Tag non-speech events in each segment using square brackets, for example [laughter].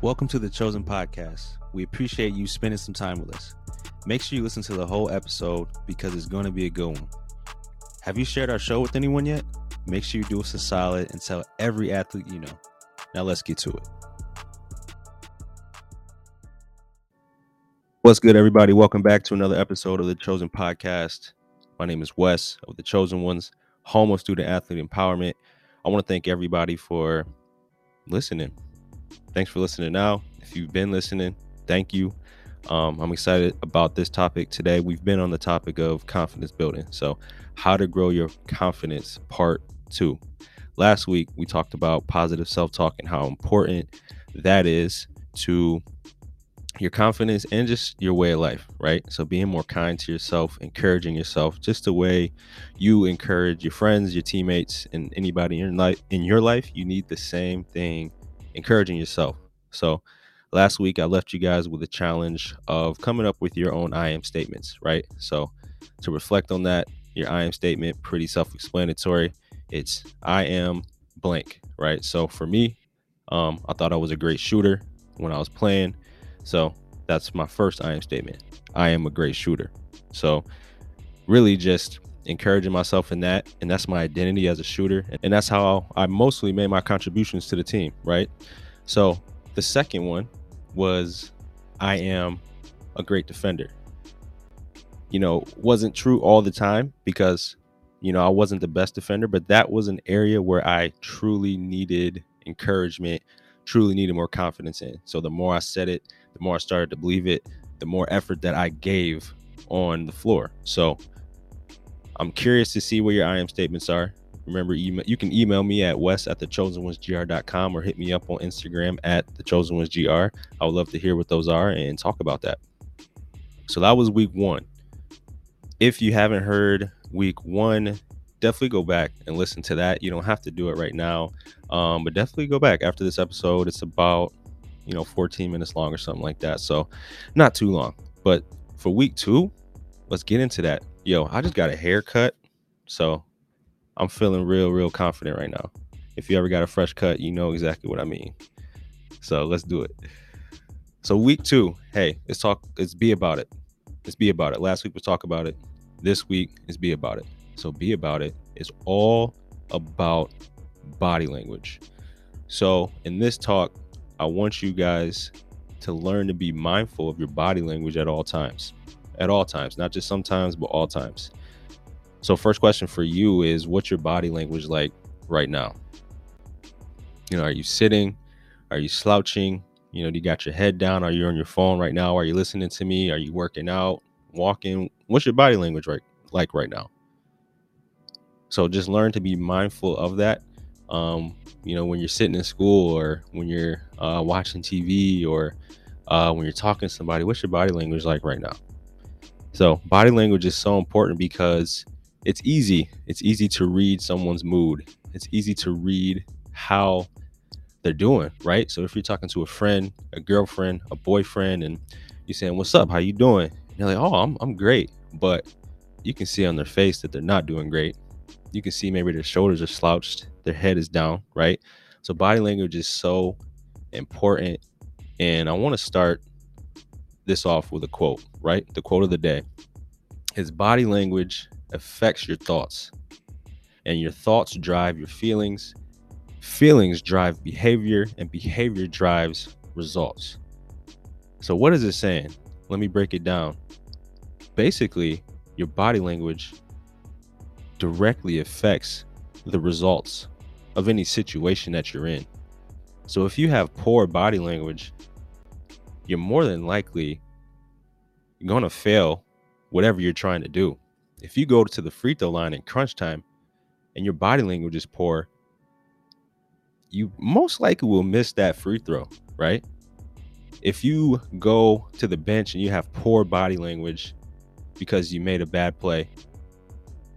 Welcome to the Chosen Podcast. We appreciate you spending some time with us. Make sure you listen to the whole episode because it's going to be a good one. Have you shared our show with anyone yet? Make sure you do us a solid and tell every athlete you know. Now let's get to it. What's good, everybody? Welcome back to another episode of the Chosen Podcast. My name is Wes of the Chosen Ones, home of student athlete empowerment. I want to thank everybody for listening. Thanks for listening now. If you've been listening, thank you. Um, I'm excited about this topic today. We've been on the topic of confidence building. So, how to grow your confidence, part two. Last week, we talked about positive self talk and how important that is to your confidence and just your way of life, right? So being more kind to yourself, encouraging yourself, just the way you encourage your friends, your teammates, and anybody in life in your life, you need the same thing encouraging yourself. So last week I left you guys with a challenge of coming up with your own I am statements, right? So to reflect on that, your I am statement, pretty self-explanatory. It's I am blank, right? So for me, um, I thought I was a great shooter when I was playing. So that's my first I am statement. I am a great shooter. So really just encouraging myself in that. And that's my identity as a shooter. And that's how I mostly made my contributions to the team, right? So the second one was I am a great defender. You know, wasn't true all the time because, you know, I wasn't the best defender, but that was an area where I truly needed encouragement, truly needed more confidence in. So the more I said it, the more I started to believe it, the more effort that I gave on the floor. So I'm curious to see where your I am statements are. Remember, email, you can email me at wes at thechosenonesgr.com or hit me up on Instagram at thechosenonesgr. I would love to hear what those are and talk about that. So that was week one. If you haven't heard week one, definitely go back and listen to that. You don't have to do it right now, um, but definitely go back after this episode. It's about you know 14 minutes long or something like that, so not too long. But for week two, let's get into that. Yo, I just got a haircut, so I'm feeling real, real confident right now. If you ever got a fresh cut, you know exactly what I mean. So let's do it. So week two, hey, let's talk. Let's be about it. Let's be about it. Last week was talk about it. This week is be about it. So be about it. is all about body language. So in this talk, I want you guys to learn to be mindful of your body language at all times at all times, not just sometimes, but all times. So, first question for you is what's your body language like right now? You know, are you sitting? Are you slouching? You know, do you got your head down? Are you on your phone right now? Are you listening to me? Are you working out, walking? What's your body language right like right now? So just learn to be mindful of that. Um, you know, when you're sitting in school or when you're uh, watching TV or uh, when you're talking to somebody, what's your body language like right now? So body language is so important because it's easy. It's easy to read someone's mood. It's easy to read how they're doing, right? So if you're talking to a friend, a girlfriend, a boyfriend, and you're saying, "What's up? How you doing?" And they're like, "Oh, I'm I'm great," but you can see on their face that they're not doing great. You can see maybe their shoulders are slouched, their head is down, right? So body language is so important, and I want to start this off with a quote, right? The quote of the day. His body language affects your thoughts, and your thoughts drive your feelings. Feelings drive behavior, and behavior drives results. So, what is it saying? Let me break it down. Basically, your body language directly affects the results of any situation that you're in. So, if you have poor body language, you're more than likely going to fail whatever you're trying to do. If you go to the free throw line in crunch time and your body language is poor, you most likely will miss that free throw, right? If you go to the bench and you have poor body language because you made a bad play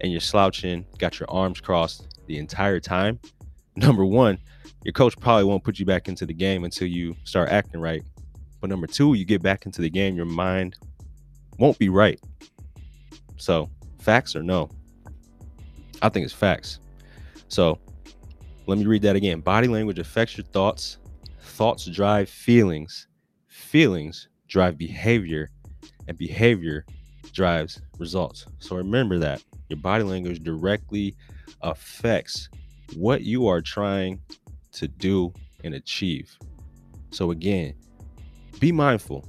and you're slouching, got your arms crossed the entire time, [laughs] number one, your coach probably won't put you back into the game until you start acting right but number two, you get back into the game, your mind won't be right. So, facts or no? I think it's facts. So, let me read that again. Body language affects your thoughts. thoughts drive feelings, feelings drive behavior, and behavior drives results. So remember that your body language directly affects what you are trying to do and achieve. So again, be mindful.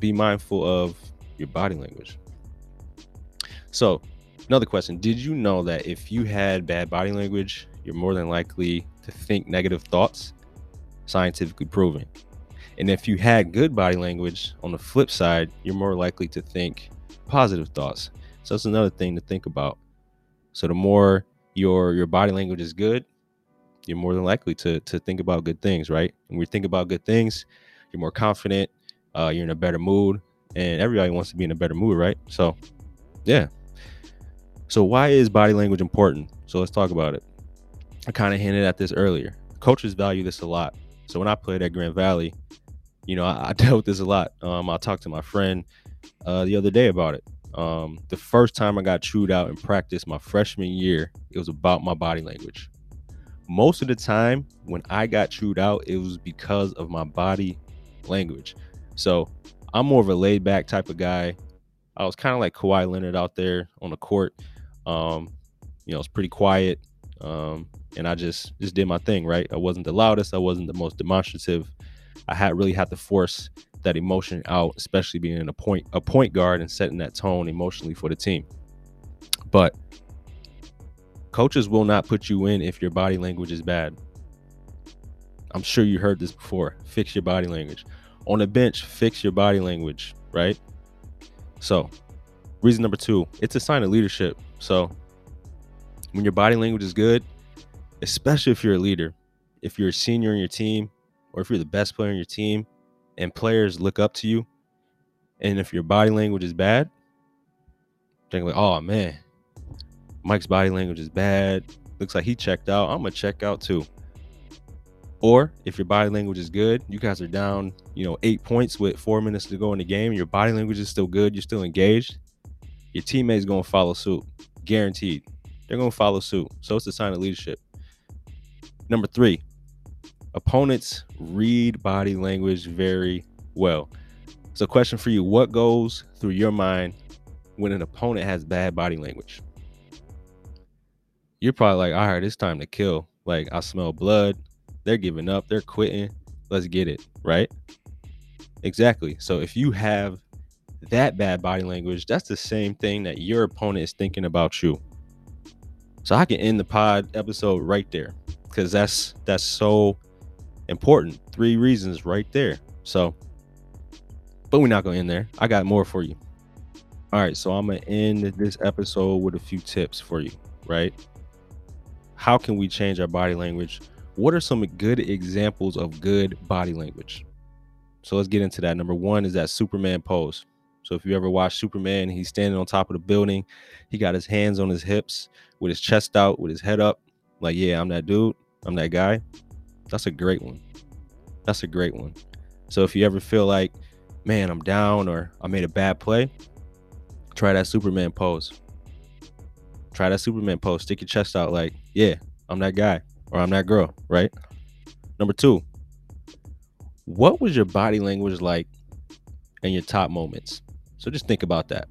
Be mindful of your body language. So, another question, did you know that if you had bad body language, you're more than likely to think negative thoughts? Scientifically proven. And if you had good body language, on the flip side, you're more likely to think positive thoughts. So that's another thing to think about. So the more your your body language is good, you're more than likely to to think about good things, right? When we think about good things, you're more confident, uh, you're in a better mood, and everybody wants to be in a better mood, right? So, yeah. So why is body language important? So let's talk about it. I kind of hinted at this earlier. Coaches value this a lot. So when I played at Grand Valley, you know, I, I [laughs] dealt with this a lot. Um, I talked to my friend uh, the other day about it. Um, the first time I got chewed out in practice my freshman year, it was about my body language. Most of the time, when I got chewed out, it was because of my body language. So I'm more of a laid back type of guy. I was kind of like Kawhi Leonard out there on the court. Um, you know, it's pretty quiet. Um, and I just just did my thing, right? I wasn't the loudest, I wasn't the most demonstrative. I had really had to force that emotion out, especially being a point a point guard and setting that tone emotionally for the team. But coaches will not put you in if your body language is bad. I'm sure you heard this before. Fix your body language. On the bench, fix your body language, right? So, reason number 2, it's a sign of leadership. So, when your body language is good, especially if you're a leader, if you're a senior in your team, or if you're the best player in your team, and players look up to you, and if your body language is bad, they're like, oh man, Mike's body language is bad. Looks like he checked out. I'm gonna check out too. Or if your body language is good, you guys are down, you know, eight points with four minutes to go in the game. Your body language is still good. You're still engaged. Your teammates gonna follow suit, guaranteed. They're gonna follow suit. So it's a sign of leadership. Number three, opponents read body language very well. So, question for you What goes through your mind when an opponent has bad body language? You're probably like, all right, it's time to kill. Like, I smell blood. They're giving up. They're quitting. Let's get it. Right? Exactly. So, if you have that bad body language, that's the same thing that your opponent is thinking about you. So, I can end the pod episode right there because that's that's so important. Three reasons right there. So, but we're not to end there. I got more for you. All right. So, I'm to end this episode with a few tips for you, right? How can we change our body language? What are some good examples of good body language? So, let's get into that. Number one is that Superman pose. So, if you ever watch Superman, he's standing on top of the building. He got his hands on his hips with his chest out, with his head up. Like, yeah, I'm that dude. I'm that guy. That's a great one. That's a great one. So if you ever feel like, man, I'm down or I made a bad play, try that Superman pose. Try that Superman pose. Stick your chest out like, yeah, I'm that guy or I'm that girl, right? Number two, what was your body language like in your top moments? So just think about that.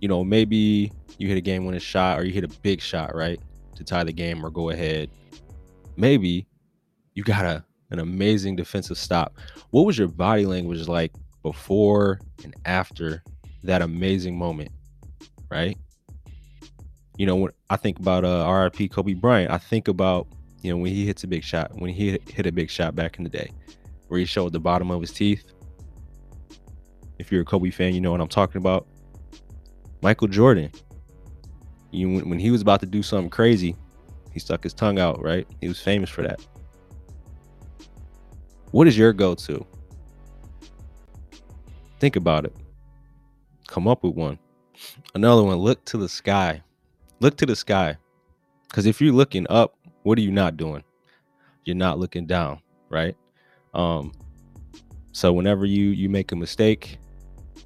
You know, maybe you hit a game winning shot or you hit a big shot, right? To tie the game or go ahead maybe you got a an amazing defensive stop. What was your body language like before and after that amazing moment? Right? You know, when I think about uh RIP Kobe Bryant, I think about, you know, when he hits a big shot, when he hit, a big shot back in the day, where he showed the bottom of his teeth. If you're a Kobe fan, you know what I'm talking about. Michael Jordan, you when, when he was about to do something crazy, he stuck his tongue out, right? He was famous for that. What is your go to? Think about it. Come up with one. Another one, look to the sky. Look to the sky. Because if you're looking up, what are you not doing? You're not looking down, right? Um, so whenever you you make a mistake,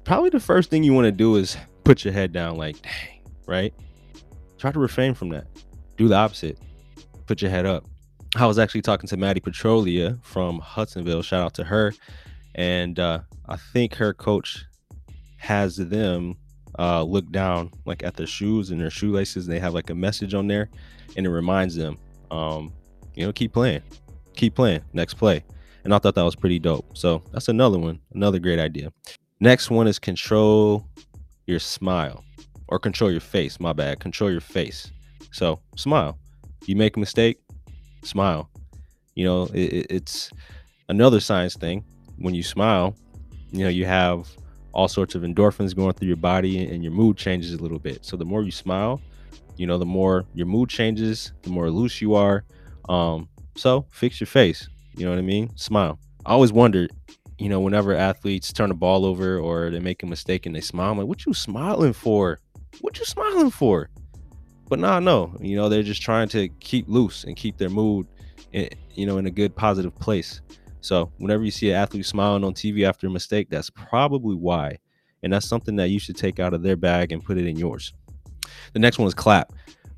probably the first thing you want to do is put your head down, like, dang, right? Try to refrain from that do the opposite. Put your head up. I was actually talking to Maddie Petrolia from Hudsonville. Shout out to her. And uh, I think her coach has them uh, look down like at their shoes and their shoelaces. And they have like a message on there, and it reminds them, um, you know, keep playing, keep playing. Next play. And I thought that was pretty dope. So that's another one, another great idea. Next one is control your smile or control your face. My bad. Control your face. So smile. You make a mistake, smile. You know, it, it's another science thing. When you smile, you know, you have all sorts of endorphins going through your body and your mood changes a little bit. So the more you smile, you know, the more your mood changes, the more loose you are. Um, so fix your face. You know what I mean? Smile. I always wondered, you know, whenever athletes turn a ball over or they make a mistake and they smile, I'm like, what you smiling for? What you smiling for? But nah, no, you know, they're just trying to keep loose and keep their mood, in, you know, in a good positive place. So whenever you see an athlete smiling on TV after a mistake, that's probably why. And that's something that you should take out of their bag and put it in yours. The next one is clap.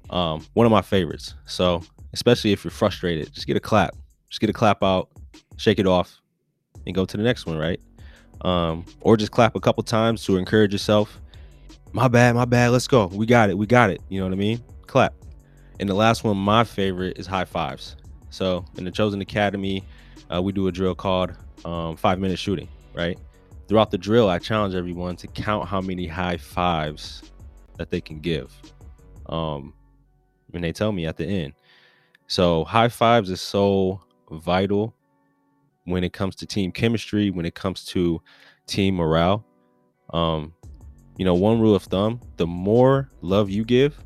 Um, one of my favorites. So especially if you're frustrated, just get a clap. Just get a clap out, shake it off, and go to the next one, right? Um, or just clap a couple times to encourage yourself my bad, my bad. Let's go. We got it. We got it. You know what I mean? Clap. And the last one, my favorite, is high fives. So in the Chosen Academy, uh, we do a drill called um, five minute shooting, right? Throughout the drill, I challenge everyone to count how many high fives that they can give. Um, and they tell me at the end. So high fives is so vital when it comes to team chemistry, when it comes to team morale. Um, you know, one rule of thumb the more love you give,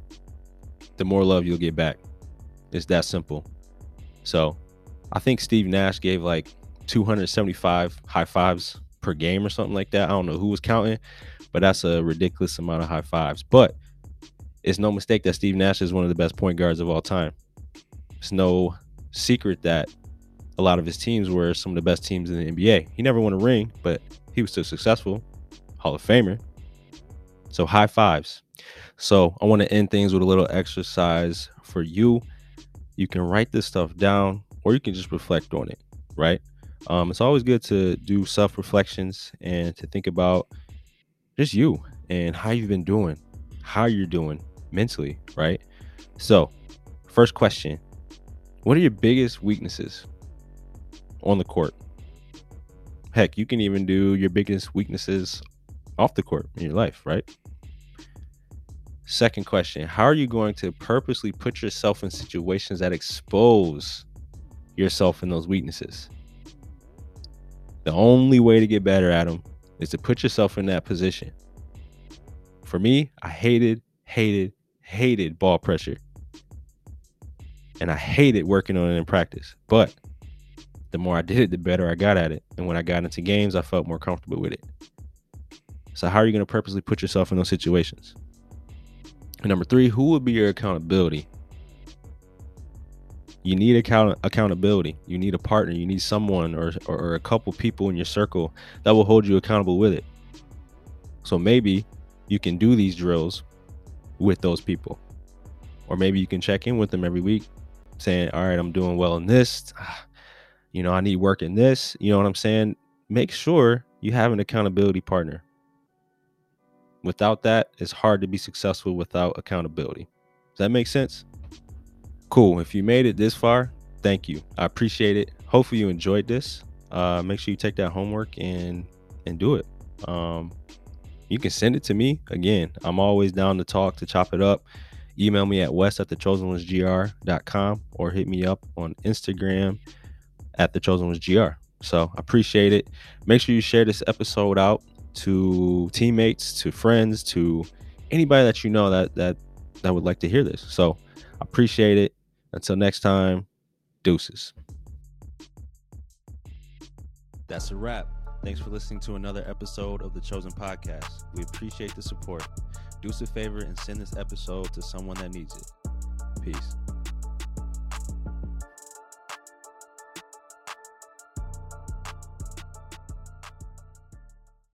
the more love you'll get back. It's that simple. So I think Steve Nash gave like 275 high fives per game or something like that. I don't know who was counting, but that's a ridiculous amount of high fives. But it's no mistake that Steve Nash is one of the best point guards of all time. It's no secret that a lot of his teams were some of the best teams in the NBA. He never won a ring, but he was still successful. Hall of Famer. So high fives. So I want to end things with a little exercise for you. You can write this stuff down or you can just reflect on it, right? Um, it's always good to do self reflections and to think about just you and how you've been doing, how you're doing mentally, right? So, first question What are your biggest weaknesses on the court? Heck, you can even do your biggest weaknesses off the court in your life, right? Second question How are you going to purposely put yourself in situations that expose yourself in those weaknesses? The only way to get better at them is to put yourself in that position. For me, I hated, hated, hated ball pressure. And I hated working on it in practice. But the more I did it, the better I got at it. And when I got into games, I felt more comfortable with it. So, how are you going to purposely put yourself in those situations? And number three, who will be your accountability? You need account accountability. You need a partner. You need someone or, or, or a couple people in your circle that will hold you accountable with it. So maybe you can do these drills with those people. Or maybe you can check in with them every week saying, All right, I'm doing well in this. [sighs] You know, I need work in this. You know what I'm saying? Make sure you have an accountability partner. Without that, it's hard to be successful without accountability. Does that make sense? Cool. If you made it this far, thank you. I appreciate it. Hopefully you enjoyed this. Uh, make sure you take that homework and and do it. Um, you can send it to me. Again, I'm always down to talk, to chop it up. Email me at wes at thechosenonesgr.com or hit me up on Instagram at thechosenonesgr. So I appreciate it. Make sure you share this episode out to teammates, to friends, to anybody that you know that that that would like to hear this. So I appreciate it. Until next time, deuces. That's a wrap. Thanks for listening to another episode of the Chosen Podcast. We appreciate the support. Do us a favor and send this episode to someone that needs it. Peace.